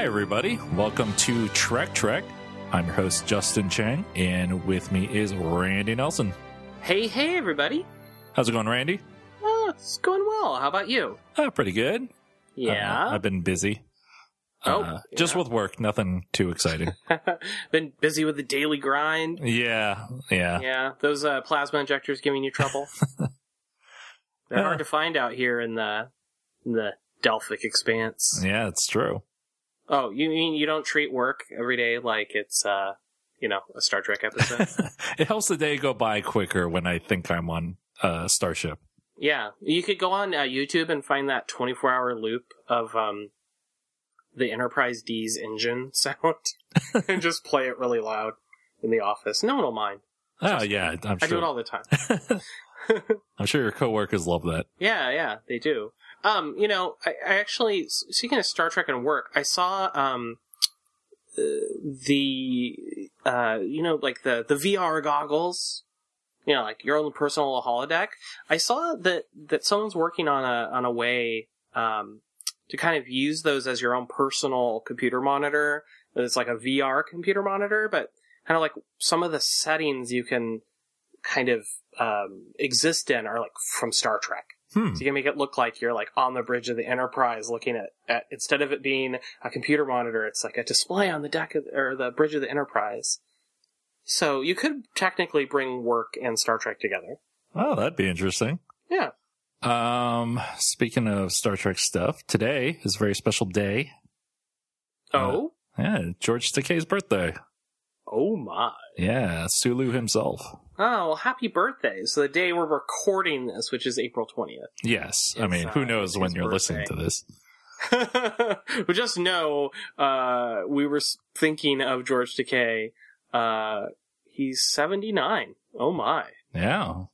Hi, everybody. Welcome to Trek Trek. I'm your host, Justin Chang, and with me is Randy Nelson. Hey, hey, everybody. How's it going, Randy? Oh, it's going well. How about you? Uh, pretty good. Yeah. Uh, I've been busy. Oh, Uh, Just with work, nothing too exciting. Been busy with the daily grind. yeah, yeah. Yeah, those uh, plasma injectors giving you trouble. They're Yeah. hard to find out here in the in the Delphic expanse. Yeah, it's true. Oh, you mean you don't treat work every day like it's uh, you know, a Star Trek episode? it helps the day go by quicker when I think I'm on uh, Starship. yeah, you could go on uh, YouTube and find that 24-hour loop of um the Enterprise D's engine sound and just play it really loud in the office. No one will mind. Oh, yeah, I'm I do it all the time. I'm sure your coworkers love that. Yeah, yeah, they do. Um, you know, I, I actually speaking of Star Trek and work, I saw um uh, the uh you know like the the VR goggles, you know, like your own personal holodeck. I saw that that someone's working on a on a way um to kind of use those as your own personal computer monitor. It's like a VR computer monitor, but kind of like some of the settings you can kind of um, exist in are like from Star Trek. Hmm. So you can make it look like you're like on the bridge of the Enterprise looking at, at instead of it being a computer monitor, it's like a display on the deck of, or the bridge of the Enterprise. So you could technically bring work and Star Trek together. Oh, that'd be interesting. Yeah. Um, speaking of Star Trek stuff, today is a very special day. Oh, Yeah, George Takei's birthday. oh my. Yeah, Sulu himself. Oh, well, happy birthday. So the day we're recording this, which is April 20th. Yes, I mean, uh, who knows it's when you're listening to this? but just know, uh, we were thinking of George Takei. Uh, he's 79. Oh my. Yeah,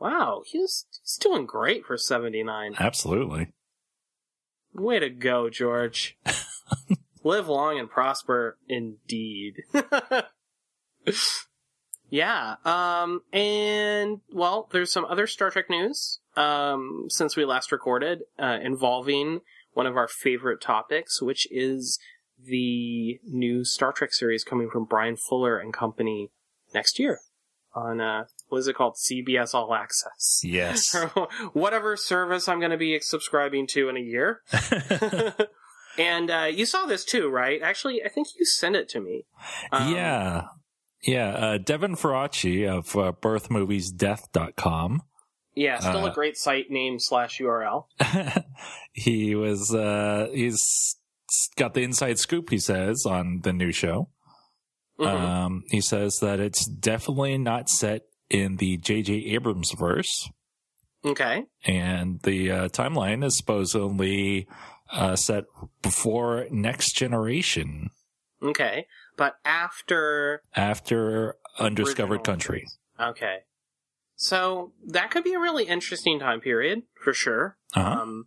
Wow, he's, he's doing great for 79. absolutely. Way to go, George. Live long and prosper indeed. yeah, um, and, well, there's some other Star Trek news, um, since we last recorded, uh, involving one of our favorite topics, which is the new Star Trek series coming from Bryan Fuller and company next year on, uh, what is it called? CBS All Access. Yes. whatever service I'm going to be subscribing to in a year. and uh, you saw this too, right? Actually, I think you sent it to me. Um, yeah. Yeah. Uh, Devin Faraci of uh, birthmoviesdeath.com. Yeah, still Uh, a great site name slash URL. he was, uh, he's got the inside scoop, he says, on the new show. Mhm. Um, he says that it's definitely not set in the J.J. Abrams verse. okay. and the uh, timeline is supposedly uh, set before Next Generation, Okay. But after. after Undiscovered. Country. Okay. So that could be a really interesting time period, for sure. Uh-huh. Um,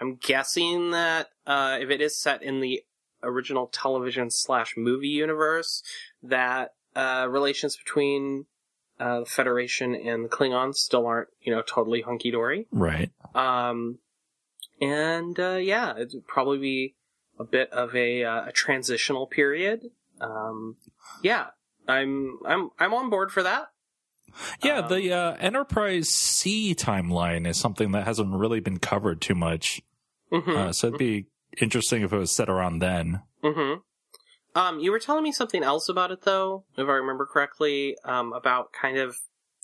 I'm guessing that uh, if it is set in the original television slash movie universe, that uh, relations between uh, the Federation and the Klingons still aren't, you know, totally hunky dory. right. Um, and uh, yeah, it'd probably be a bit of a, uh, a transitional period. Um, yeah, I'm I'm I'm on board for that. Yeah, Um, the uh, Enterprise C timeline is something that hasn't really been covered too much. Mhm. Uh, so it'd be interesting if it was set around then. Mm-hmm. Um, you were telling me something else about it, though, if I remember correctly, um, about kind of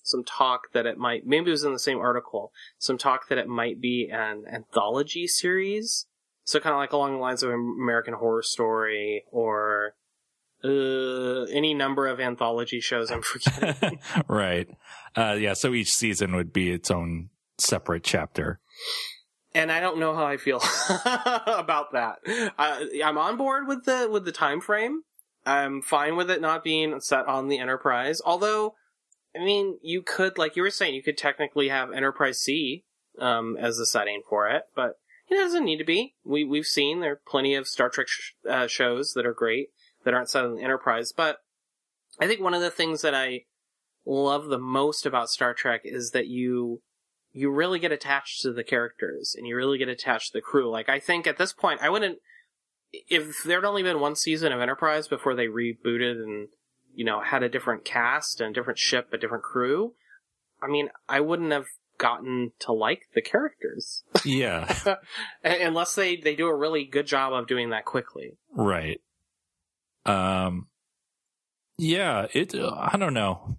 some talk that it might, maybe it was in the same article, some talk that it might be an anthology series. So kind of like along the lines of American Horror Story or uh, any number of anthology shows I'm forgetting. right. Uh, yeah, so each season would be its own separate chapter. and I don't know how I feel about that. I, I'm on board with the with the time frame. I'm fine with it not being set on the Enterprise. Although, I mean, you could, like you were saying, you could technically have Enterprise C um, as the setting for it, but it doesn't need to be. We we've seen there are plenty of Star Trek sh- uh, shows that are great that aren't set on the Enterprise. But I think one of the things that I love the most about Star Trek is that you you really get attached to the characters and you really get attached to the crew. Like I think at this point I wouldn't if there'd only been one season of Enterprise before they rebooted and you know had a different cast and a different ship, a different crew, I mean, I wouldn't have gotten to like the characters Yeah, unless they they do a really good job of doing that quickly. right. Um, yeah, it. I don't know.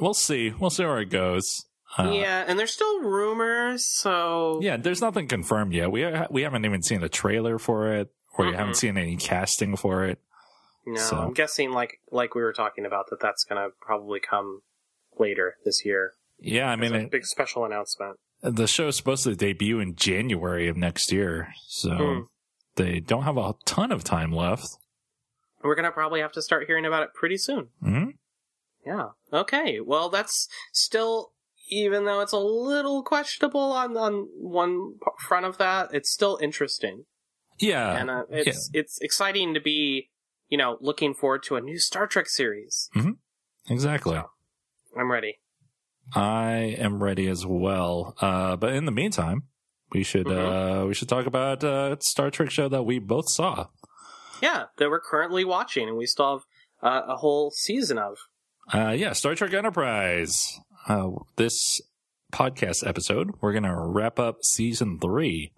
We'll see. We'll see where it goes. Uh, yeah, and there's still rumors, so Yeah, there's nothing confirmed yet. We we haven't even seen a trailer for it, or you haven't seen any casting for it. No, So- I'm guessing like like we were talking about that that's gonna probably come later this year. Yeah, I mean, a it, big special announcement. the show is supposed to debut in January of next year, so Hmm. they don't have a ton of time left. We're gonna probably have to start hearing about it pretty soon. hmm Yeah. Okay. Well, that's still, even though it's a little questionable on on one front of that, it's still interesting, Yeah, and uh, it's it's exciting to be, you know, looking forward to a new Star Trek series. exactly. So. I'm ready. I am ready as well. Uh, but in the meantime, we should Mhm. uh, we should talk about uh, Star Trek show that we both saw. Yeah, that we're currently watching, and we still have uh, a whole season of. Uh, yeah, Star Trek Enterprise. Uh, this podcast episode, we're going to wrap up season three.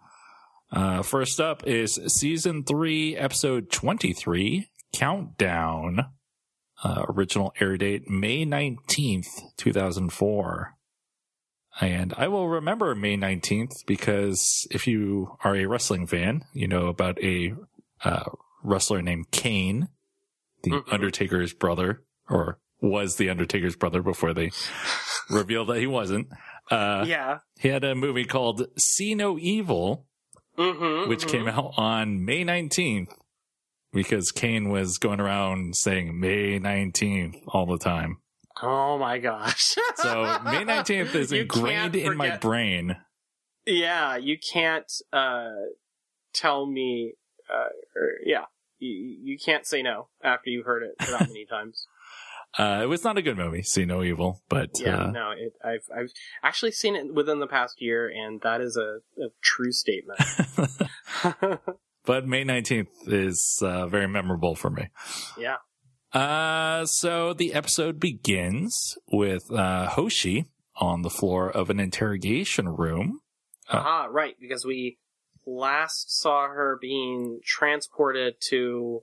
Uh, first up is season three, episode 23, Countdown. Uh, original air date May 19th, 2004. And I will remember May 19th because if you are a wrestling fan, you know about a uh, wrestler named Kane, the Mhm. Undertaker's brother, or was the Undertaker's brother before they revealed that he wasn't. Uh, yeah. He had a movie called See No Evil, Mm-hmm. which came out on May 19th because Kane was going around saying May 19th all the time. Oh my gosh. So May 19th is You ingrained in my brain. Yeah, you can't uh, tell me. Uh, or, yeah, you, you can't say no after you've heard it that many times. Uh, it was not a good movie, See No Evil, but Yeah, uh, no, it, I've I've actually seen it within the past year, and that is a, a true statement. but May 19th is uh, very memorable for me. yeah. Uh, so the episode begins with uh, Hoshi on the floor of an interrogation room. Uh. Aha, right, because we last saw her being transported to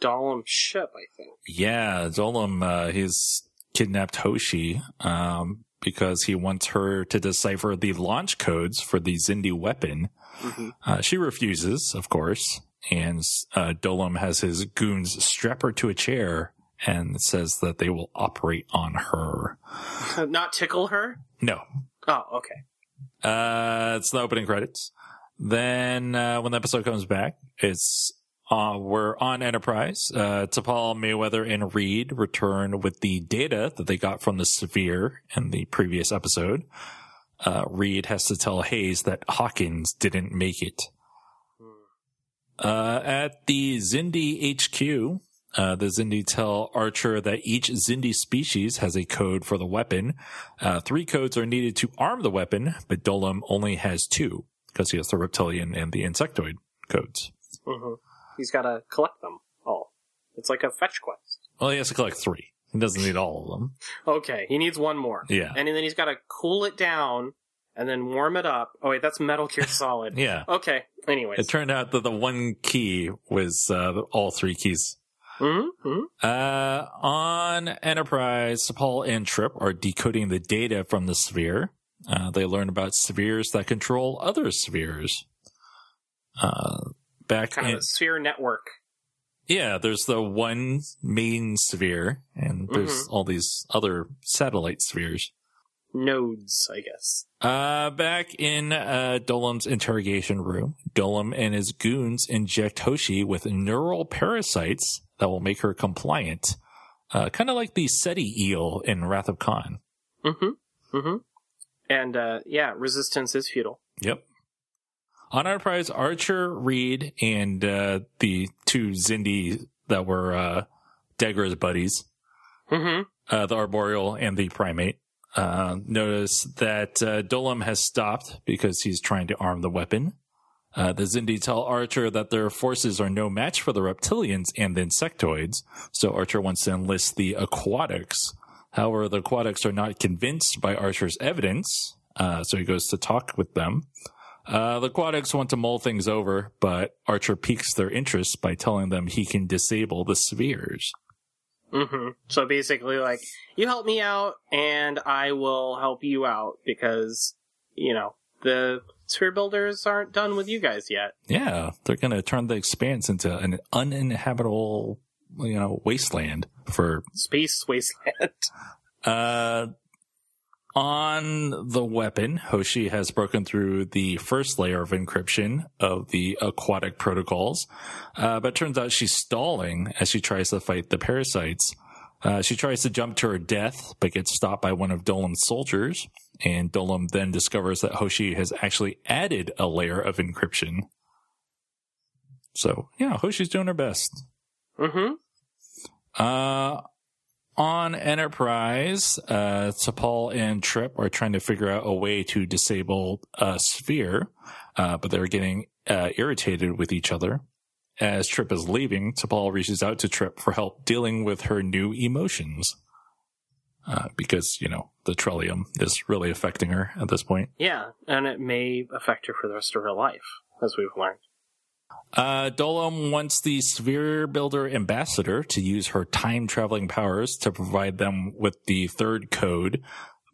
Dolim's ship, I think. Yeah, Dolim, uh, he's kidnapped Hoshi um, because he wants her to decipher the launch codes for the Xindi weapon. Mm-hmm. Uh, she refuses, of course, and uh, Dolim has his goons strap her to a chair and says that they will operate on her. Not tickle her? No, Oh, okay. Uh, it's the opening credits. Then uh, when the episode comes back, it's uh, we're on Enterprise. Uh, T'Pol, Mayweather, and Reed return with the data that they got from the Sphere in the previous episode. Uh, Reed has to tell Hayes that Hawkins didn't make it. Uh, at the Xindi HQ, uh, the Xindi tell Archer that each Xindi species has a code for the weapon. Uh, three codes are needed to arm the weapon, but Dolim only has two because he has the reptilian and the insectoid codes. hmm He's got to collect them all. It's like a fetch quest. Well, he has to collect three. He doesn't need all of them. Okay, he needs one more. Yeah. And then he's got to cool it down and then warm it up. Oh, wait, that's Metal Gear Solid. Yeah. Okay, anyways. It turned out that the one key was uh, all three keys. hmm Uh, on Enterprise, T'Pol and Trip are decoding the data from the sphere. Uh, they learn about spheres that control other spheres. Uh, back Kind in, of a sphere network. yeah, there's the one main sphere, and there's all these other satellite spheres. Nodes, I guess. Uh, back in uh, Dolim's interrogation room, Dolim and his goons inject Hoshi with neural parasites that will make her compliant. Uh, kind of like the Ceti eel in Wrath of Khan. Mm-hmm. Mm-hmm. And, uh, yeah, resistance is futile. Yep. On Enterprise, Archer, Reed, and uh, the two Xindi that were uh, Degra's buddies, Mm-hmm. uh, the Arboreal and the Primate, uh, notice that uh, Dolim has stopped because he's trying to arm the weapon. Uh, the Xindi tell Archer that their forces are no match for the reptilians and the insectoids, so Archer wants to enlist the aquatics. However, the aquatics are not convinced by Archer's evidence, uh, so he goes to talk with them. Uh, the aquatics want to mull things over, but Archer piques their interest by telling them he can disable the spheres. hmm So basically, like, you help me out, and I will help you out because, you know, the sphere builders aren't done with you guys yet. Yeah, they're going to turn the expanse into an uninhabitable, you know, wasteland for Space wasteland. Uh, on the weapon, Hoshi has broken through the first layer of encryption of the aquatic protocols, uh, but turns out she's stalling as she tries to fight the parasites. Uh, she tries to jump to her death, but gets stopped by one of Dolim's soldiers, and Dolim then discovers that Hoshi has actually added a layer of encryption. So, yeah, Hoshi's doing her best. hmm Uh, on Enterprise, uh, T'Pol and Trip are trying to figure out a way to disable a sphere, uh, but they're getting uh, irritated with each other. As Trip is leaving, T'Pol reaches out to Trip for help dealing with her new emotions. Uh, because, you know, the Trellium is really affecting her at this point. Yeah, and it may affect her for the rest of her life, as we've learned. Uh, Dolim wants the Sphere Builder Ambassador to use her time traveling powers to provide them with the third code,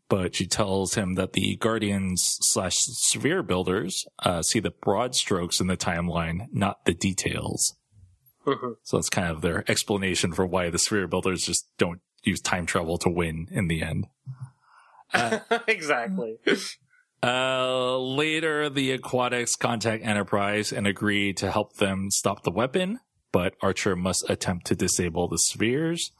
but she tells him that the Guardians slash Sphere Builders uh, see the broad strokes in the timeline, not the details. Mhm. So that's kind of their explanation for why the Sphere Builders just don't use time travel to win in the end. exactly. Uh, later, the Aquatics contact Enterprise and agree to help them stop the weapon, but Archer must attempt to disable the spheres.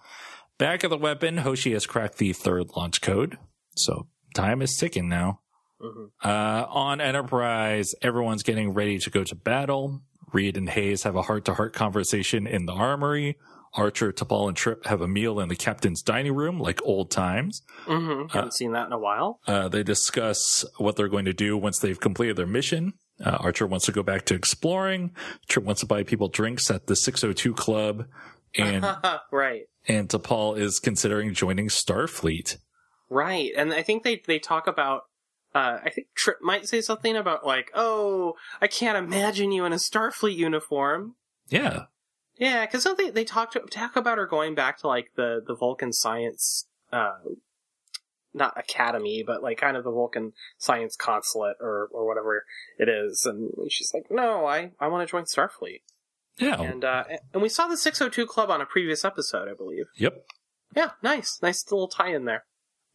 Back at the weapon, Hoshi has cracked the third launch code, so time is ticking now. Mhm. Uh, on Enterprise, everyone's getting ready to go to battle. Reed and Hayes have a heart to heart conversation in the armory. Archer, T'Pol, and Trip have a meal in the captain's dining room like old times. hmm Haven't seen that in a while. Uh, they discuss what they're going to do once they've completed their mission. Uh, Archer wants to go back to exploring. Trip wants to buy people drinks at the 602 Club. And, right. and T'Pol is considering joining Starfleet. Right. And I think they, they talk about, uh, I think Trip might say something about like, oh, I can't imagine you in a Starfleet uniform. Yeah. Yeah, because they, they talk, to, talk about her going back to like the, the Vulcan science, uh, not academy, but like kind of the Vulcan science consulate or, or whatever it is. And she's like, no, I, I want to join Starfleet. Yeah. And, uh, and we saw the 602 Club on a previous episode, I believe. Yep. Yeah, nice. Nice little tie in there.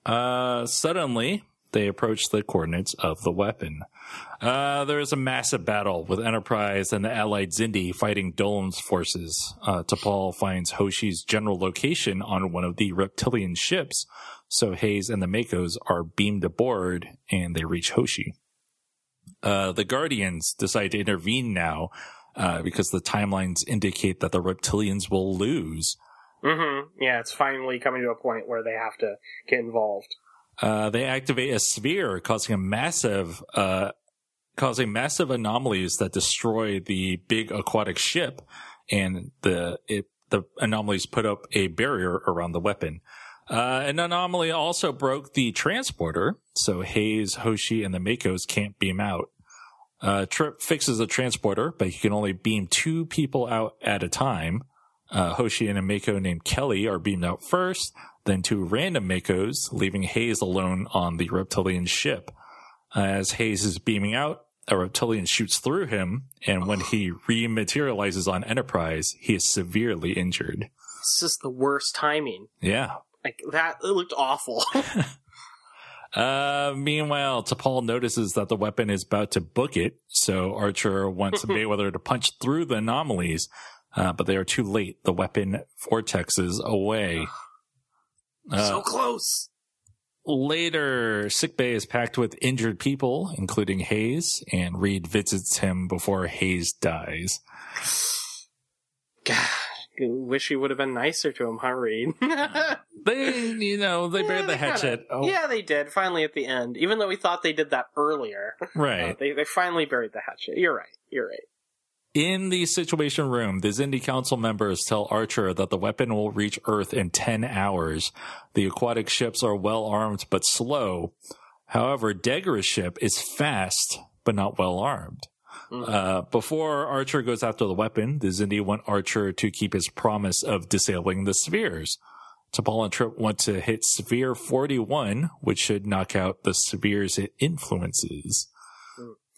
Uh, suddenly, they approach the coordinates of the weapon. Uh, there is a massive battle with Enterprise and the allied Xindi fighting Dolim's forces. Uh, T'Pol finds Hoshi's general location on one of the reptilian ships, so Hayes and the MACOs are beamed aboard and they reach Hoshi. Uh, the Guardians decide to intervene now, uh, because the timelines indicate that the reptilians will lose. Mm-hmm. Yeah, it's finally coming to a point where they have to get involved. Uh, they activate a sphere, causing a massive, uh, causing massive anomalies that destroy the big aquatic ship, and the it, the anomalies put up a barrier around the weapon. Uh, an anomaly also broke the transporter, so Hayes, Hoshi, and the MACOs can't beam out. Uh, Trip fixes the transporter, but he can only beam two people out at a time. Uh, Hoshi and a MACO named Kelly are beamed out first, then two random MACOs, leaving Hayes alone on the reptilian ship. As Hayes is beaming out, a reptilian shoots through him, and when he rematerializes on Enterprise, he is severely injured. It's just the worst timing. Yeah. Like that, it looked awful. Uh, meanwhile, T'Pol notices that the weapon is about to book it, so Archer wants Mayweather to punch through the anomalies, uh, but they are too late. The weapon vortexes away. so Uh, close. later, sickbay is packed with injured people, including Hayes, and Reed visits him before Hayes dies. God, wish he would have been nicer to him, huh, Reed? They, you know, they buried the they kinda- hatchet. Oh, Yeah, they did. Finally, at the end, even though we thought they did that earlier, uh, right. they they finally buried the hatchet. You're right. You're right. In the Situation Room, the Xindi Council members tell Archer that the weapon will reach Earth in 10 hours. The aquatic ships are well armed but slow. However, Degra's ship is fast but not well armed. Mhm. Uh, before Archer goes after the weapon, the Xindi want Archer to keep his promise of disabling the spheres. T'Pol and Trip want to hit Sphere 41, which should knock out the sphere's it influences.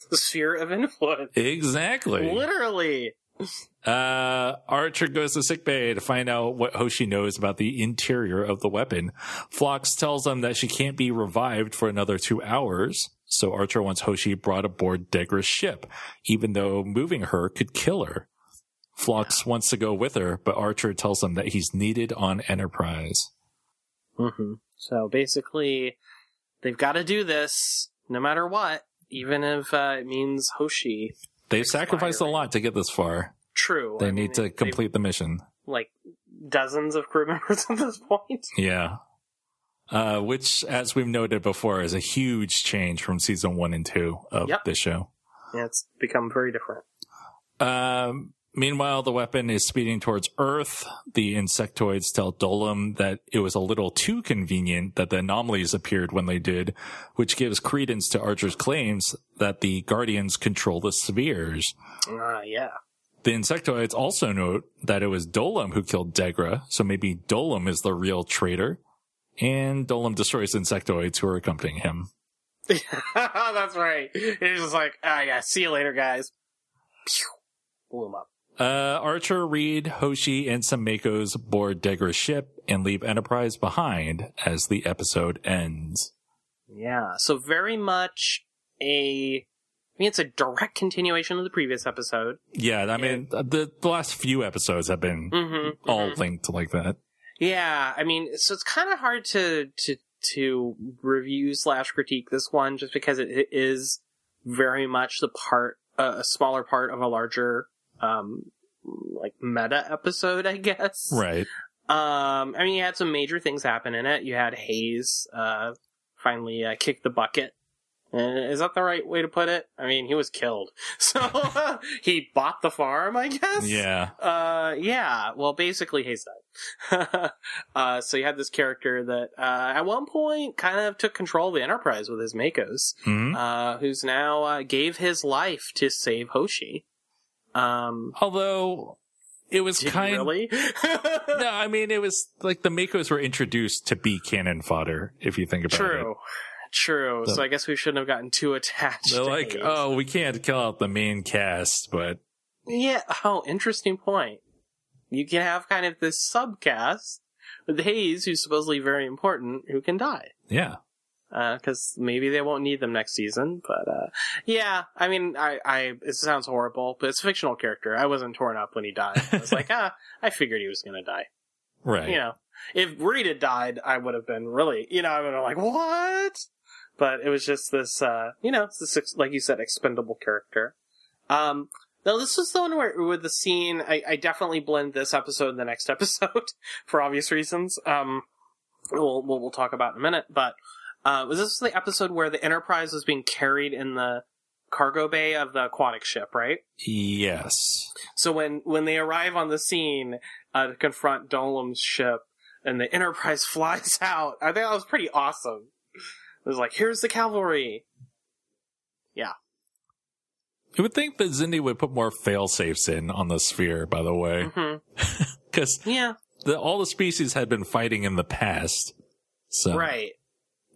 The sphere of influence. Exactly. Literally. Uh, Archer goes to sickbay to find out what Hoshi knows about the interior of the weapon. Phlox tells them that she can't be revived for another two hours, so Archer wants Hoshi brought aboard Degra's ship, even though moving her could kill her. Phlox wants to go with her, but Archer tells them that he's needed on Enterprise. hmm So basically, they've got to do this no matter what, even if uh, it means Hoshi. They've sacrificed a lot to get this far. True. They I mean, need to they've- complete the mission. like dozens of crew members at this point. Yeah. Uh, which, as we've noted before, is a huge change from season one and two of Yep. this show. Yeah, it's become very different. Um, meanwhile, the weapon is speeding towards Earth. The insectoids tell Dolim that it was a little too convenient that the anomalies appeared when they did, which gives credence to Archer's claims that the Guardians control the spheres. Ah, yeah. The insectoids also note that it was Dolim who killed Degra, so maybe Dolim is the real traitor. And Dolim destroys insectoids who are accompanying him. That's right. It's just like, ah, yeah, see you later, guys. Pew. Blew him up. Uh, Archer, Reed, Hoshi, and some MACOs board Degra's ship and leave Enterprise behind as the episode ends. Yeah, so very much a. I mean, it's a direct continuation of the previous episode. Yeah, I mean, the, the last few episodes have been Mm-hmm. all linked like that. Yeah, I mean, so it's kind of hard to to to review slash critique this one just because it, it is very much the part uh, a smaller part of a larger um like meta episode, I guess. Right. Um, I mean, you had some major things happen in it. You had Hayes uh finally uh, kick the bucket. Uh, is that the right way to put it? I mean, he was killed, so he bought the farm, I guess. Yeah. Uh, yeah. Well, basically, Hayes died. uh, so you had this character that, uh, at one point kind of took control of the Enterprise with his MACOs, hmm uh, who's now, uh, gave his life to save Hoshi. Um, Although, it was kind really? No, I mean, it was like the MACOs were introduced to be cannon fodder, if you think about it. True. True. The- so I guess we shouldn't have gotten too attached. They're to like, oh, we can't kill out the main cast, but Yeah. Oh, interesting point. You can have kind of this subcast with Hayes, who's supposedly very important, who can die. yeah. Because maybe they won't need them next season. But uh, yeah, I mean, I, I it sounds horrible, but it's a fictional character. I wasn't torn up when he died. I was like, ah, I figured he was gonna die. Right. You know, if Reed had died, I would have been really, you know, I would have been like, what? But it was just this, uh, you know, this like you said, expendable character. Um, now this was the one where with the scene, I, I definitely blend this episode and the next episode for obvious reasons. Um, we'll, we'll we'll talk about in a minute, but uh, was this the episode where the Enterprise was being carried in the cargo bay of the aquatic ship, right? Yes. So when when they arrive on the scene uh, to confront Dolim's ship, and the Enterprise flies out, I think that was pretty awesome. It was like, "Here's the cavalry." Yeah. You would think that Xindi would put more fail safes in on the sphere, by the way, because Yeah, the, all the species had been fighting in the past, so right.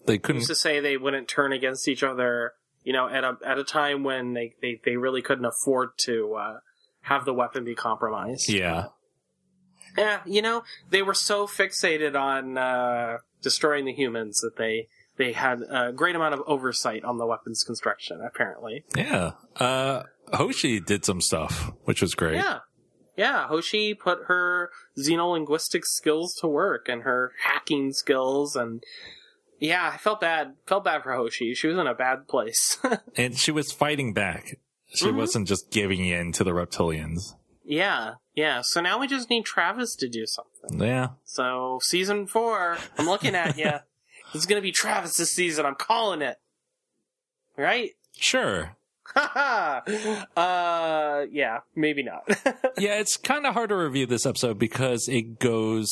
They Used couldn't. to say they wouldn't turn against each other, you know, at a at a time when they they, they really couldn't afford to uh, have the weapon be compromised. Yeah, Yeah, you know, they were so fixated on uh, destroying the humans that they they had a great amount of oversight on the weapons construction. Apparently, yeah. Uh, Hoshi did some stuff, which was great. yeah, yeah. Hoshi put her xenolinguistic skills to work and her hacking skills, and yeah, I felt bad. Felt bad for Hoshi. She was in a bad place. And she was fighting back. She Mhm. wasn't just giving in to the reptilians. Yeah, yeah. So now we just need Travis to do something. Yeah. So season four, I'm looking at you. It's gonna be Travis this season. I'm calling it. Right? Sure. uh, yeah, maybe not. Yeah, it's kind of hard to review this episode because it goes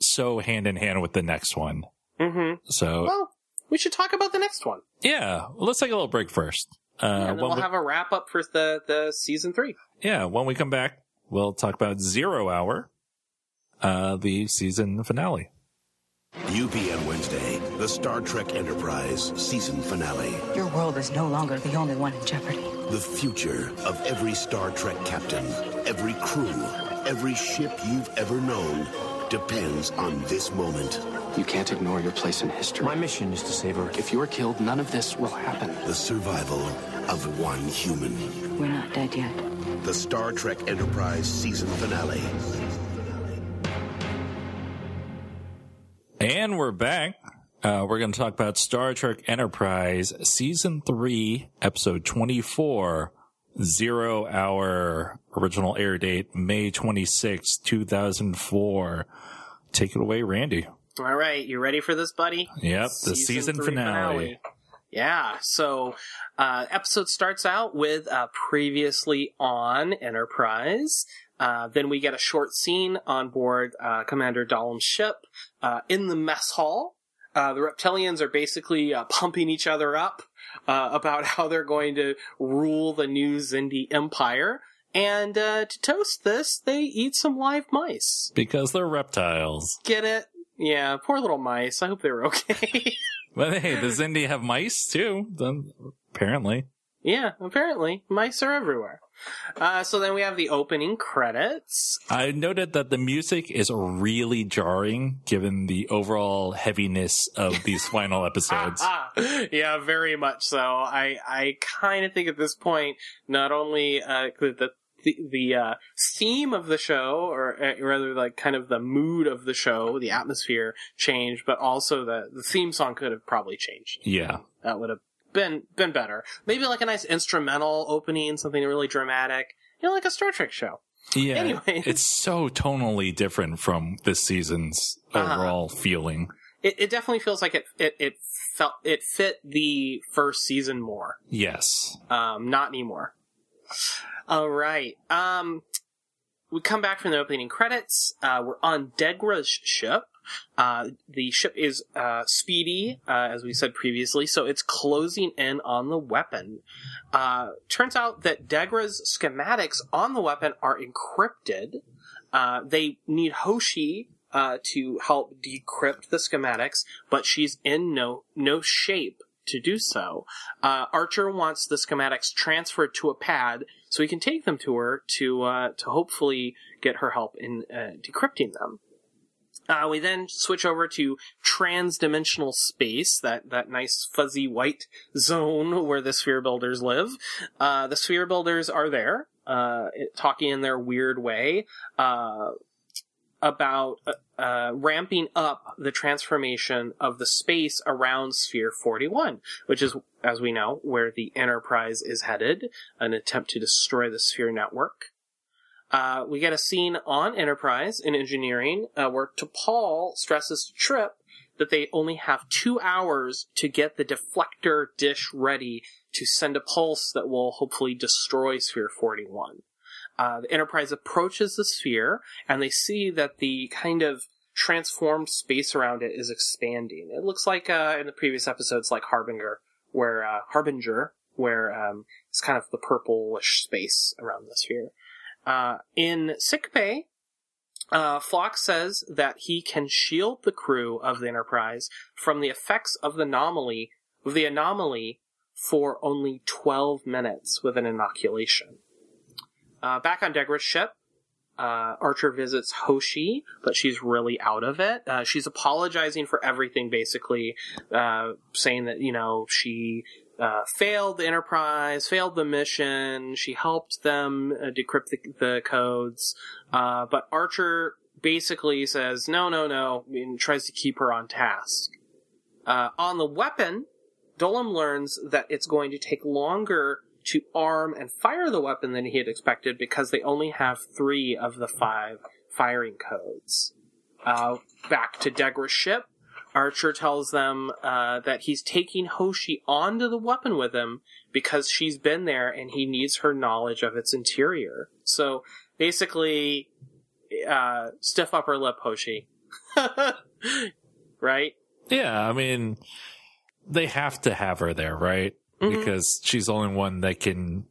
so hand in hand with the next one. Hmm So, Well, we should talk about the next one. yeah, let's take a little break first. Uh, and then we'll we- have a wrap up for the, the season three. yeah, when we come back, we'll talk about Zero Hour, uh, the season finale. UPN Wednesday, the Star Trek Enterprise season finale. Your world is no longer the only one in jeopardy. The future of every Star Trek captain, every crew, every ship you've ever known depends on this moment. You can't ignore your place in history. My mission is to save Earth. If you're killed, none of this will happen. The survival of one human. We're not dead yet. The Star Trek Enterprise season finale. And we're back. Uh, we're going to talk about Star Trek Enterprise Season 3, Episode 24, Zero Hour, original air date, May 26, 2004. Take it away, Randy. All right, you ready for this, buddy? Yep, the season, three finale. Yeah, so uh, episode starts out with uh, previously on Enterprise. Uh, then we get a short scene on board uh, Commander Dolim's ship uh, in the mess hall. Uh, the reptilians are basically uh, pumping each other up uh, about how they're going to rule the new Xindi Empire. And uh, to toast this, they eat some live mice. Because they're reptiles. Get it? Yeah, poor little mice. I hope they were okay. But hey, does Indy have mice too? Then apparently. Yeah, apparently. Mice are everywhere. Uh, so then we have the opening credits. I noted that the music is really jarring given the overall heaviness of these final episodes. Ah, yeah, very much so. I, I kind of think at this point, not only, uh, the, the, the, uh, theme of the show, or uh, rather like kind of the mood of the show, the atmosphere changed, but also the, the theme song could have probably changed. Yeah. That would have been, been better. Maybe like a nice instrumental opening, something really dramatic. You know, like a Star Trek show. Yeah. Anyways. It's so tonally different from this season's Uh-huh. overall feeling. It, it definitely feels like it, it, it felt, it fit the first season more. Yes. Um, not anymore. All right. Um, we come back from the opening credits. Uh, we're on Degra's ship. Uh, the ship is uh, speedy, uh, as we said previously, so it's closing in on the weapon. Uh, turns out that Degra's schematics on the weapon are encrypted. Uh, they need Hoshi to help decrypt the schematics, but she's in no no shape to do so. Archer wants the schematics transferred to a pad so he can take them to her to uh, to hopefully get her help in uh, decrypting them. Uh, we then switch over to trans-dimensional space, that, that nice fuzzy white zone where the sphere builders live. Uh, the sphere builders are there, uh, talking in their weird way, uh, about, uh, uh, ramping up the transformation of the space around Sphere 41, which is, as we know, where the Enterprise is headed, an attempt to destroy the Sphere network. Uh, we get a scene on Enterprise in engineering uh, where T'Pol stresses to Trip that they only have two hours to get the deflector dish ready to send a pulse that will hopefully destroy Sphere 41. Uh, the Enterprise approaches the sphere and they see that the kind of transformed space around it is expanding. It looks like uh, in the previous episodes, like Harbinger, where uh, Harbinger, where um, it's kind of the purplish space around the sphere. Uh, in sickbay, uh, Phlox says that he can shield the crew of the Enterprise from the effects of the anomaly, the anomaly, for only 12 minutes with an inoculation. Uh, back on Degra's ship, uh, Archer visits Hoshi, but she's really out of it. Uh, she's apologizing for everything, basically, uh, saying that, you know, she uh, failed the Enterprise, failed the mission, she helped them uh, decrypt the, the codes, uh, but Archer basically says, no, no, no, and tries to keep her on task. Uh, on the weapon, Dolim learns that it's going to take longer to arm and fire the weapon than he had expected because they only have three of the five firing codes. Uh, back to Degra's ship, Archer tells them uh, that he's taking Hoshi onto the weapon with him because she's been there and he needs her knowledge of its interior. So basically, uh, stiff upper lip Hoshi. right? Yeah, I mean, they have to have her there, right? Mhm. Because she's the only one that can.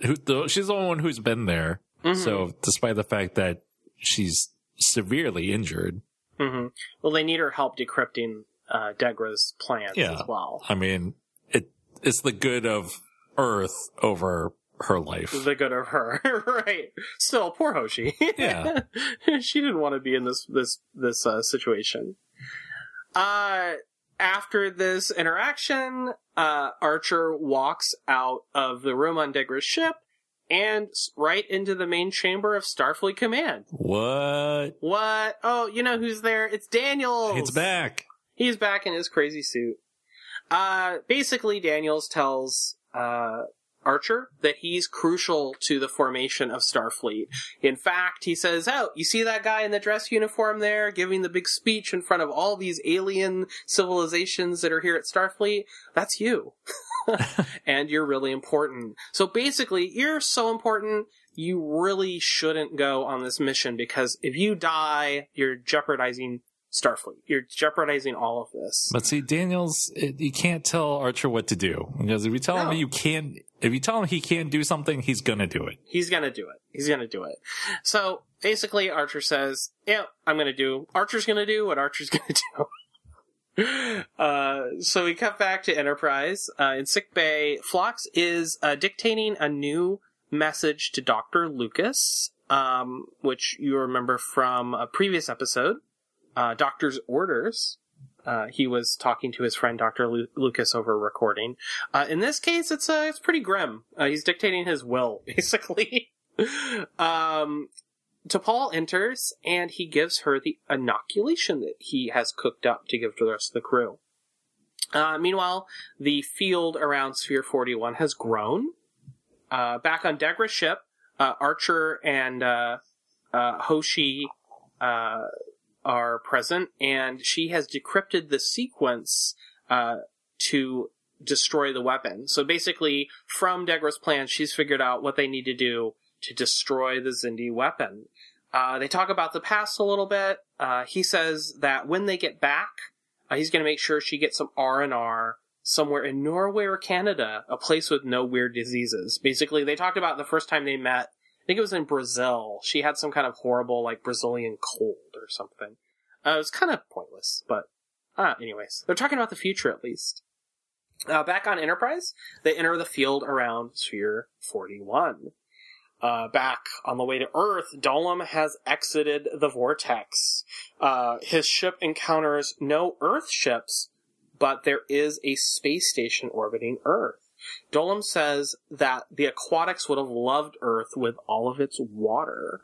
Who, the, she's the only one who's been there. Mhm. So, despite the fact that she's severely injured, hmm Well, they need her help decrypting uh, Degra's plans Yeah. as well. I mean, it it's the good of Earth over her life. The good of her, right? Still, poor Hoshi. Yeah. she didn't want to be in this this this uh, situation. Uh, after this interaction, uh, Archer walks out of the room on Degra's ship and right into the main chamber of Starfleet Command. What? What? Oh, you know who's there? It's Daniels. It's back. He's back in his crazy suit. Uh, basically, Daniels tells uh, Archer that he's crucial to the formation of Starfleet. In fact, he says, "Oh, you see that guy in the dress uniform there, giving the big speech in front of all these alien civilizations that are here at Starfleet? That's you, and you're really important. So basically, you're so important." You really shouldn't go on this mission because if you die, you're jeopardizing Starfleet. You're jeopardizing all of this. But see, Daniels, it, you can't tell Archer what to do because if you tell No. him you can't, if you tell him he can't do something, he's gonna do it. He's gonna do it. He's gonna do it. So basically, Archer says, "Yeah, I'm gonna do. Archer's gonna do what Archer's gonna do." uh, so we cut back to Enterprise uh, in sick bay. Phlox is uh, dictating a new message to Doctor Lucas, um, which you remember from a previous episode. Uh, Doctor's orders. Uh, he was talking to his friend Dr. Lu- Lucas over recording. Uh, in this case, it's uh, it's pretty grim. Uh, he's dictating his will, basically. um, T'Pol enters and he gives her the inoculation that he has cooked up to give to the rest of the crew. Uh, meanwhile, the field around Sphere 41 has grown. Uh, back on Degra's ship, uh, Archer and uh, uh, Hoshi uh, are present, and she has decrypted the sequence uh, to destroy the weapon. So basically, from Degra's plan, she's figured out what they need to do to destroy the Xindi weapon. Uh, they talk about the past a little bit. Uh, he says that when they get back, uh, he's going to make sure she gets some R and R somewhere in Norway or Canada, a place with no weird diseases. Basically, they talked about the first time they met. I think it was in Brazil. She had some kind of horrible, like Brazilian cold or something. Uh, it was kind of pointless, but uh, anyways, they're talking about the future at least. Uh, back on Enterprise, they enter the field around Sphere 41. Uh, back on the way to Earth, Dolim has exited the vortex. Uh, his ship encounters no Earth ships, but there is a space station orbiting Earth. Dolim says that the aquatics would have loved Earth with all of its water.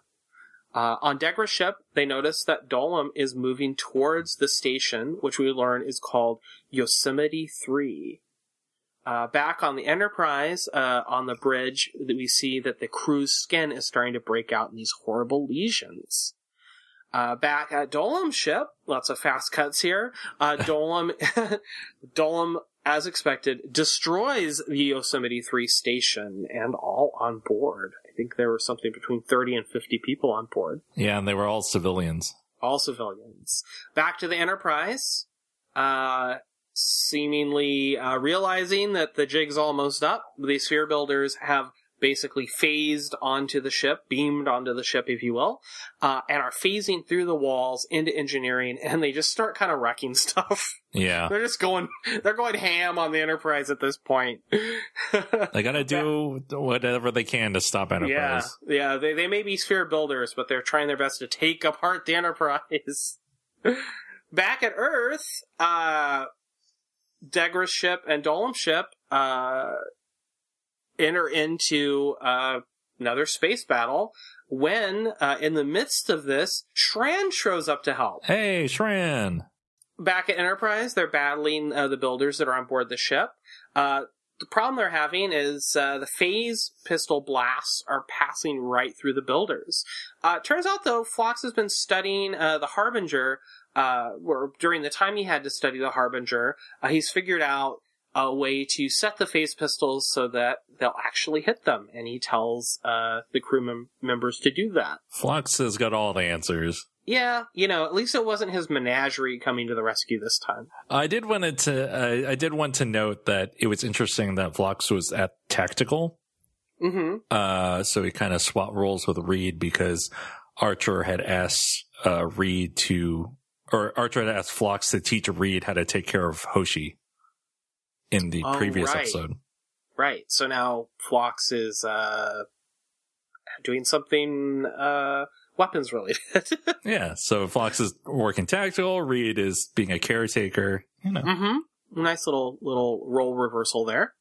Uh, on Degra's ship, they notice that Dolim is moving towards the station, which we learn is called Yosemite 3. Uh, back on the Enterprise, uh, on the bridge, we see that the crew's skin is starting to break out in these horrible lesions. Uh, back at Dolim's ship, lots of fast cuts here. Uh, Dolim, Dolim, as expected, destroys the Yosemite 3 station and all on board. I think there were something between 30 and 50 people on board Yeah, and they were all civilians. all civilians. Back to the Enterprise, uh, seemingly uh, realizing that the jig's almost up. The sphere builders have basically phased onto the ship, beamed onto the ship, if you will, uh, and are phasing through the walls into engineering, and they just start kind of wrecking stuff. Yeah. they're just going, they're going ham on the Enterprise at this point. They gotta do whatever they can to stop Enterprise. yeah. yeah, They they may be sphere builders, but they're trying their best to take apart the Enterprise. Back at Earth, uh, Degra's ship and Dolim's ship uh, enter into uh, another space battle. When, uh, in the midst of this, Shran shows up to help. Hey, Shran. Back at Enterprise, they're battling uh, the builders that are on board the ship. Uh, the problem they're having is uh, the phase pistol blasts are passing right through the builders. Uh, turns out, though, Phlox has been studying uh, the Harbinger. Uh, or during the time he had to study the Harbinger, uh, he's figured out a way to set the phase pistols so that they'll actually hit them, and he tells uh, the crew mem- members to do that. Phlox has got all the answers. Yeah, you know, at least it wasn't his menagerie coming to the rescue this time. I did wanted to. Uh, I did want to note that it was interesting that Phlox was at tactical. Mm-hmm. Uh, so he kind of swapped roles with Reed because Archer had asked uh, Reed to, or Archer had asked Phlox to teach Reed how to take care of Hoshi in the Oh, previous right. episode. Right. So now Phlox is uh, doing something uh, weapons related. Yeah. So Phlox is working tactical. Reed is being a caretaker. You know. mm-hmm. Nice little little role reversal there.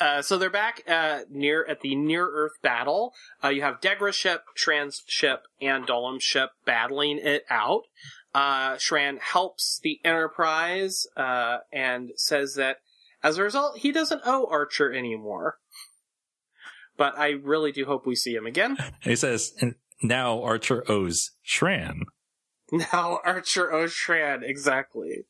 Uh, so they're back uh, near at the near Earth battle. Uh, you have Degra's ship, Shran's ship, and Dolim's ship battling it out. Uh, Shran helps the Enterprise uh, and says that as a result, he doesn't owe Archer anymore. But I really do hope we see him again. He says, and now Archer owes Shran. Now Archer owes Shran, exactly.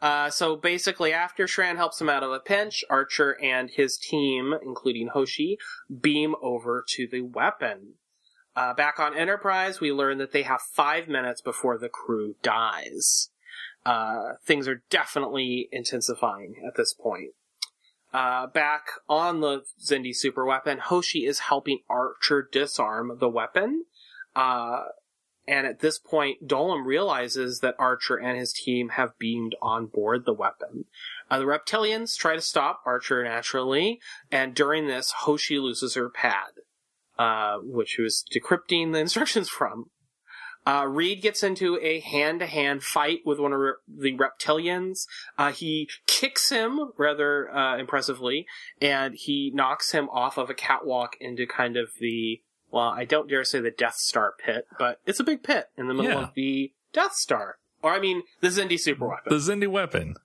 Uh, so basically, after Shran helps him out of a pinch, Archer and his team, including Hoshi, beam over to the weapon. Uh, back on Enterprise, we learn that they have five minutes before the crew dies. Uh, things are definitely intensifying at this point. Uh, back on the Xindi superweapon, Hoshi is helping Archer disarm the weapon. Uh, and at this point, Dolim realizes that Archer and his team have beamed on board the weapon. Uh, the reptilians try to stop Archer naturally, and during this, Hoshi loses her pad, uh, which he was decrypting the instructions from. Uh, Reed gets into a hand-to-hand fight with one of re- the reptilians. Uh, he kicks him rather uh, impressively, and he knocks him off of a catwalk into kind of the well, I don't dare say the Death Star pit, but it's a big pit in the middle Yeah. of the Death Star. Or, I mean, the Xindi super weapon. The Xindi weapon.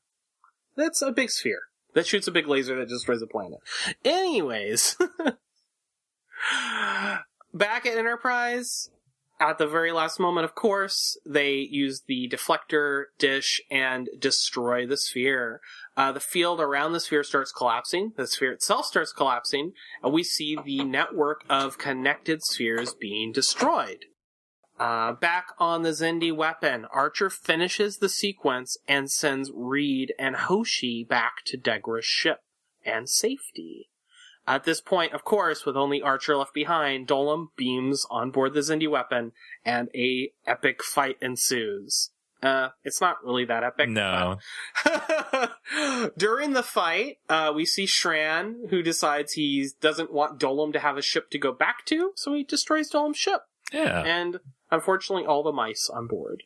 That's a big sphere that shoots a big laser that destroys a planet. Anyways, back at Enterprise, at the very last moment, of course, they use the deflector dish and destroy the sphere. Uh, the field around the sphere starts collapsing. The sphere itself starts collapsing, and we see the network of connected spheres being destroyed. Uh, back on the Xindi weapon, Archer finishes the sequence and sends Reed and Hoshi back to Degra's ship and safety. At this point, of course, with only Archer left behind, Dolim beams on board the Xindi weapon and a epic fight ensues. Uh, it's not really that epic. No. During the fight, uh, we see Shran, who decides he doesn't want Dolim to have a ship to go back to, so he destroys Dolim's ship Yeah. and unfortunately all the mice on board.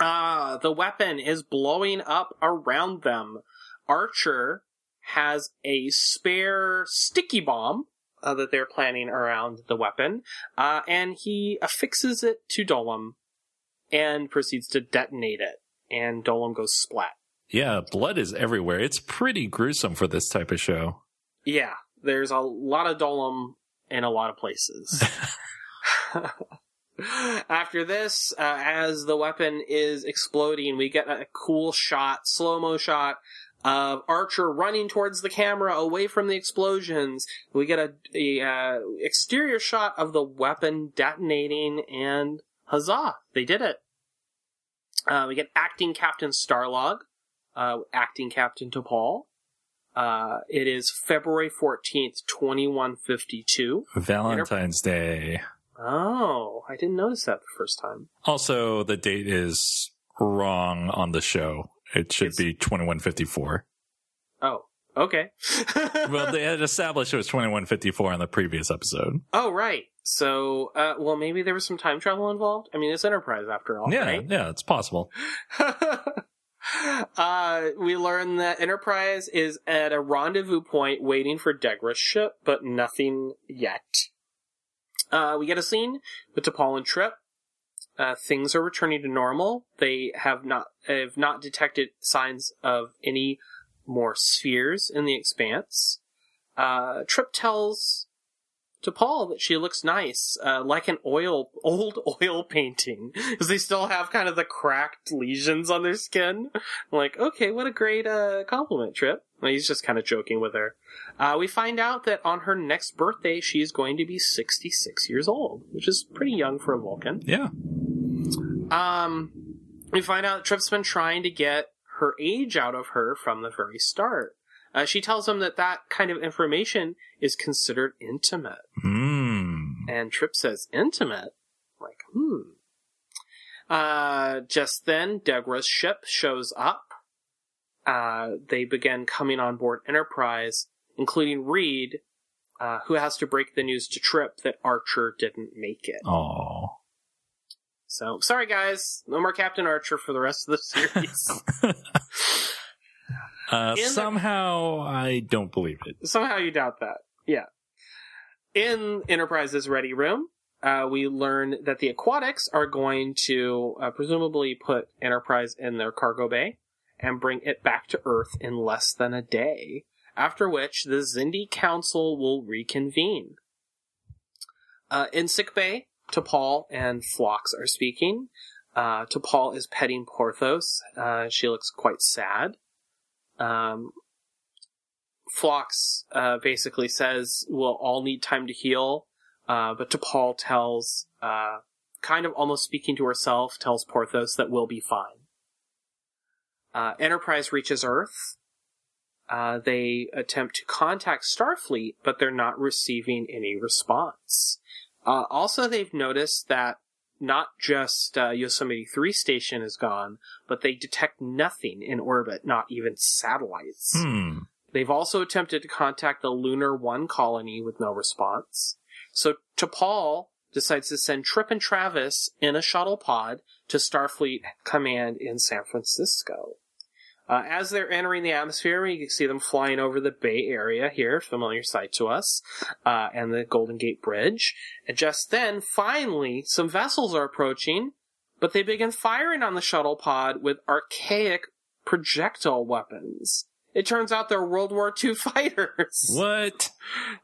Uh, the weapon is blowing up around them. Archer has a spare sticky bomb uh, that they're planning around the weapon, uh, and he affixes it to Dolim and proceeds to detonate it. And Dolim goes splat. Yeah. Blood is everywhere. It's pretty gruesome for this type of show. Yeah, there's a lot of Dolim in a lot of places. After this, uh, as the weapon is exploding, we get a cool shot, slow mo shot of Archer running towards the camera away from the explosions. We get a, a uh, exterior shot of the weapon detonating, and huzzah, they did it. Uh, we get acting Captain Starlog, uh, acting Captain T'Pol. Uh, it is February 14th, 2152. Valentine's Day. Oh, I didn't notice that the first time. Also, the date is wrong on the show. It should It's- be 2154. Oh, okay. well, they had established it was 2154 on the previous episode. oh, right. So, uh, well, maybe there was some time travel involved. I mean, it's Enterprise after all, yeah, right? yeah, it's possible. uh, we learn that Enterprise is at a rendezvous point waiting for Degra's ship, but nothing yet. Uh, we get a scene with T'Pol and Trip. Uh, things are returning to normal. They have not have not detected signs of any more spheres in the expanse. Uh, Trip tells T'Pol that she looks nice, uh, like an oil, old oil painting, because they still have kind of the cracked lesions on their skin. I'm like, okay, what a great uh, compliment, Trip. Well, he's just kind of joking with her. Uh, we find out that on her next birthday, she's going to be 66 years old, which is pretty young for a Vulcan. Yeah. Um, we find out Trip's been trying to get her age out of her from the very start. Uh, she tells him that that kind of information is considered intimate. Hmm. And Trip says, intimate? Like, hmm. Uh, just then, Degra's ship shows up. Uh, they begin coming on board Enterprise, including Reed, uh, who has to break the news to Trip that Archer didn't make it. Oh. So, sorry guys, no more Captain Archer for the rest of the series. Uh, In the- somehow, I don't believe it. Somehow you doubt that. Yeah. In Enterprise's ready room, uh, we learn that the Aquatics are going to uh, presumably put Enterprise in their cargo bay and bring it back to Earth in less than a day. After which, the Xindi Council will reconvene. Uh, in sickbay, T'Pol and Phlox are speaking. Uh, T'Pol is petting Porthos. Uh, she looks quite sad. Um, uh, basically says we'll all need time to heal, uh, but T'Pol tells, uh, kind of almost speaking to herself, tells Porthos that we'll be fine. Uh, Enterprise reaches Earth. Uh, they attempt to contact Starfleet, but they're not receiving any response. Uh, also, they've noticed that not just uh, Yosemite 3 station is gone, but they detect nothing in orbit, not even satellites. Hmm. They've also attempted to contact the Lunar 1 colony with no response. So T'Pol decides to send Trip and Travis in a shuttle pod to Starfleet Command in San Francisco. Uh, as they're entering the atmosphere, you can see them flying over the Bay Area here, familiar sight to us, uh, and the Golden Gate Bridge. And just then, finally, some vessels are approaching, but they begin firing on the shuttle pod with archaic projectile weapons. It turns out they're World War II fighters. What?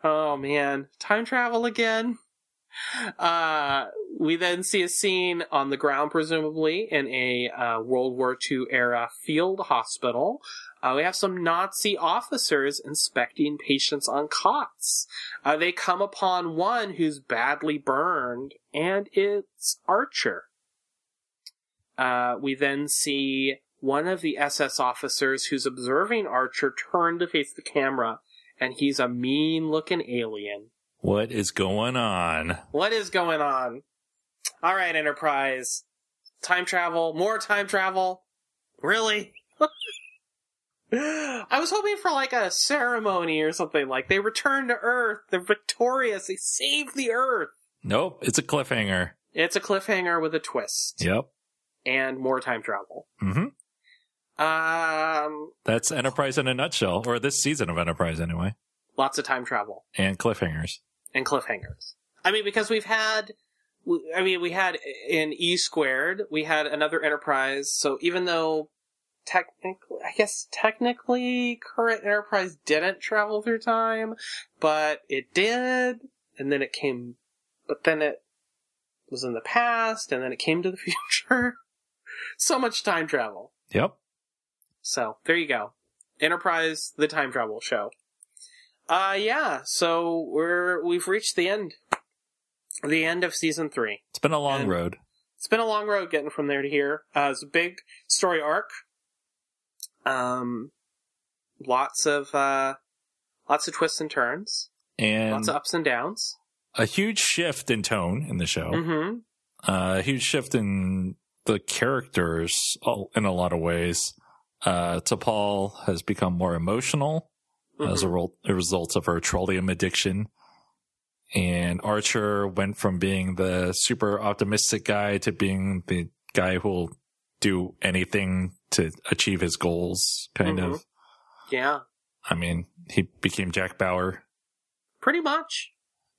Oh man, time travel again. Uh, we then see a scene on the ground, presumably in a uh, World War II era field hospital. Uh, we have some Nazi officers inspecting patients on cots. Uh, they come upon one who's badly burned, and it's Archer. Uh, we then see one of the SS officers who's observing Archer turn to face the camera, and he's a mean looking alien. What is going on? What is going on? All right, Enterprise. Time travel, more time travel. Really? I was hoping for like a ceremony or something like they return to Earth, they're victorious, they save the Earth. Nope, it's a cliffhanger. It's a cliffhanger with a twist Yep. and more time travel. hmm Um, That's Enterprise in a nutshell, or this season of Enterprise anyway, lots of time travel. and cliffhangers. And cliffhangers. I mean, because we've had, I mean, we had in E squared, we had another Enterprise. So even though technically, I guess technically, current Enterprise didn't travel through time, but it did, and then it came, but then it was in the past, and then it came to the future. so much time travel. Yep. So there you go. Enterprise, the time travel show. Uh, yeah. So we're we've reached the end, the end of season three. It's been a long And- road. It's been a long road getting from there to here. Uh, it's a big story arc. Um, lots of uh, lots of twists and turns, And lots of ups and downs. a huge shift in tone in the show. Mm-hmm. Uh, a huge shift in the characters in a lot of ways. Uh, T'Pol has become more emotional as a, ro- a result of her trellium addiction. And Archer went from being the super optimistic guy to being the guy who'll do anything to achieve his goals, kind Mhm. of. Yeah, I mean, he became Jack Bauer. pretty much.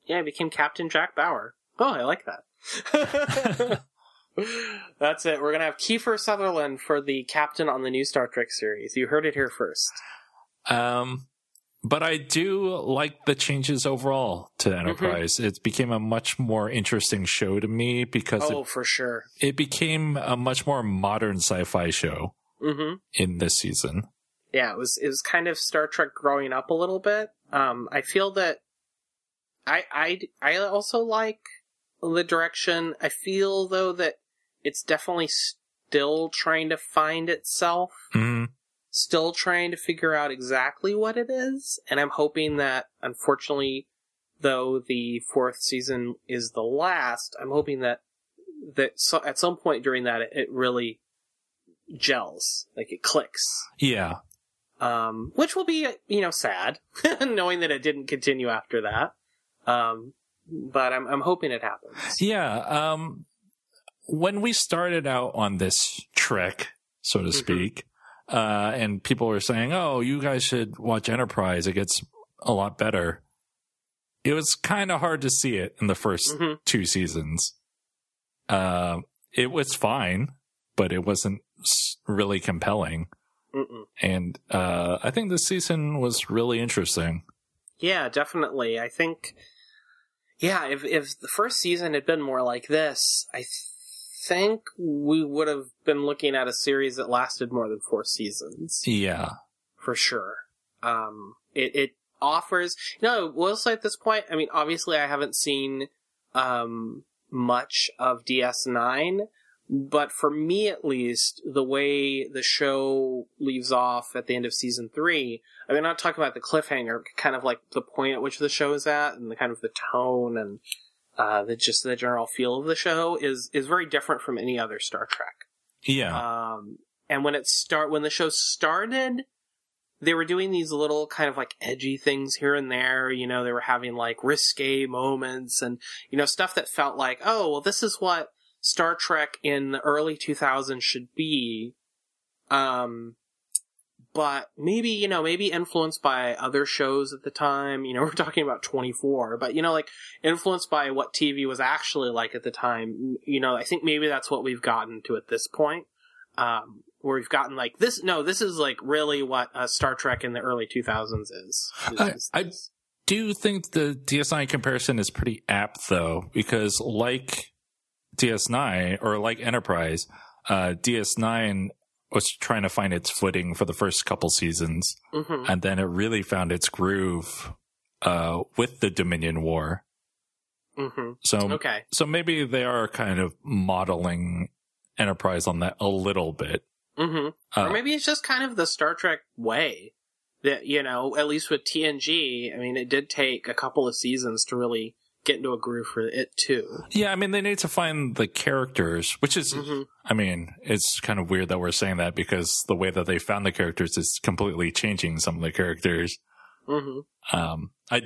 Yeah, he became Captain Jack Bauer. Oh, I like that. That's it. We're gonna have Kiefer Sutherland for the captain on the new Star Trek series. You heard it here first. Um, but I do like the changes overall to Mm-hmm. Enterprise. It became a much more interesting show to me because Oh, for sure. it, it became a much more modern sci-fi show hmm in this season. Yeah, it was it was kind of Star Trek growing up a little bit. Um, I feel that I I I also like the direction. I feel though that it's definitely still trying to find itself. Mhm. Still trying to figure out exactly what it is, and I'm hoping that, unfortunately, though the fourth season is the last, I'm hoping that that so, at some point during that it, it really gels, like it clicks, Yeah. um, which will be you know sad, knowing that it didn't continue after that. Um, but I'm I'm hoping it happens. Yeah. Um, when we started out on this trek, so to Mhm. speak, uh, and people were saying, "Oh, you guys should watch Enterprise; it gets a lot better." It was kind of hard to see it in the 1st Mhm. two seasons. Uh, it was fine, but it wasn't really compelling. Mm-mm. And uh, I think this season was really interesting. Yeah, definitely. I think, yeah, if if the first season had been more like this, I think we would have been looking at a series that lasted more than four seasons Yeah. for sure. Um, it it offers, you know, we'll say at this point. I mean, obviously, I haven't seen um much of DS9. But for me, at least, the way the show leaves off at the end of season three, I mean, I'm not talking about the cliffhanger, kind of like the point at which the show is at, and the kind of the tone and uh, the just the general feel of the show is is very different from any other Star Trek. Yeah. Um, and when it start when the show started, they were doing these little kind of like edgy things here and there. You know, they were having like risque moments and you know stuff that felt like, oh, well, this is what Star Trek in the early 2000s should be. Um, but maybe you know maybe influenced by other shows at the time. You know, we're talking about 24, but you know, like influenced by what TV was actually like at the time. You know, I think maybe that's what we've gotten to at this point. Um, where we've gotten like this. No, this is like really what uh, Star Trek in the early 2000s is. I- I- do think the DS9 comparison is pretty apt though, because like DS9 or like Enterprise, uh, DS9 was trying to find its footing for the first couple seasons, Mhm. and then it really found its groove uh, with the Dominion War. Mhm. So, Okay. so maybe they are kind of modeling Enterprise on that a little bit. hmm Uh, or maybe it's just kind of the Star Trek way that you know, at least with TNG. I mean, it did take a couple of seasons to really get into a groove for it too. yeah, I mean, they need to find the characters, which is hmm I mean, it's kind of weird that we're saying that because the way that they found the characters is completely changing some of the characters. hmm Um, I,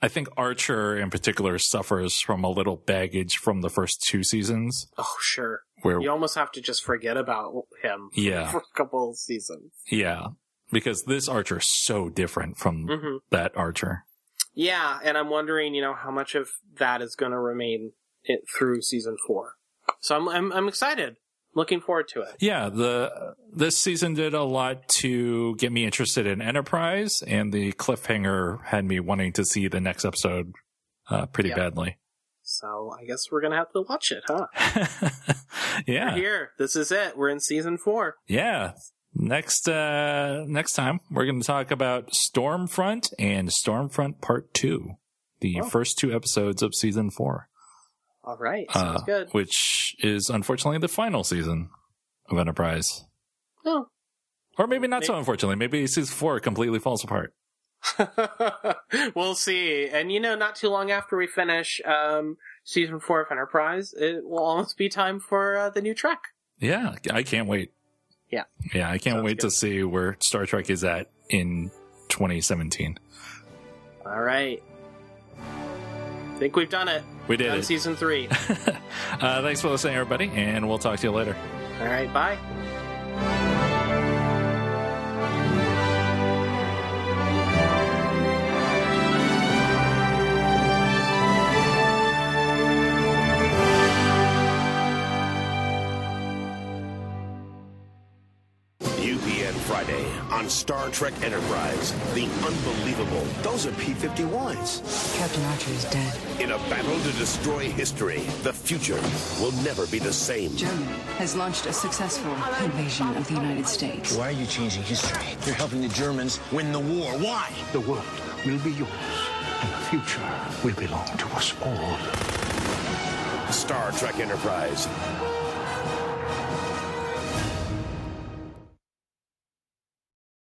I think Archer in particular suffers from a little baggage from the first two seasons Oh, sure. where, You almost have to just forget about him yeah, for a couple of seasons. yeah, because this Archer is so different from hmm that Archer. Yeah, and I'm wondering, you know, how much of that is going to remain it through season four. So I'm, I'm I'm excited, looking forward to it. Yeah, the this season did a lot to get me interested in Enterprise, and the cliffhanger had me wanting to see the next episode uh, pretty Yeah. badly. So I guess we're gonna have to watch it, huh? yeah, We're here. This is it. We're in season four. yeah. Next, uh, next time we're going to talk about Stormfront and Stormfront Part Two, the Oh. first two episodes of season four, All right, sounds uh, good. which is unfortunately the final season of Enterprise, Oh. or maybe not so. Unfortunately, maybe season four completely falls apart. we'll see. And you know, not too long after we finish um, season four of Enterprise, it will almost be time for uh, the new Trek. Yeah, I can't wait. Yeah. Yeah, I can't Sounds wait good. to see where Star Trek is at in 2017. All right. Think we've done it. We did Done it. season three. uh, thanks for listening, everybody, and we'll talk to you later. All right, bye. On Star Trek Enterprise. The unbelievable. Those are P-51s. Captain Archer is dead. In a battle to destroy history, the future will never be the same. Germany has launched a successful invasion of the United States. Why are you changing history? You're helping the Germans win the war. Why? The world will be yours, and the future will belong to us all. Star Trek Enterprise.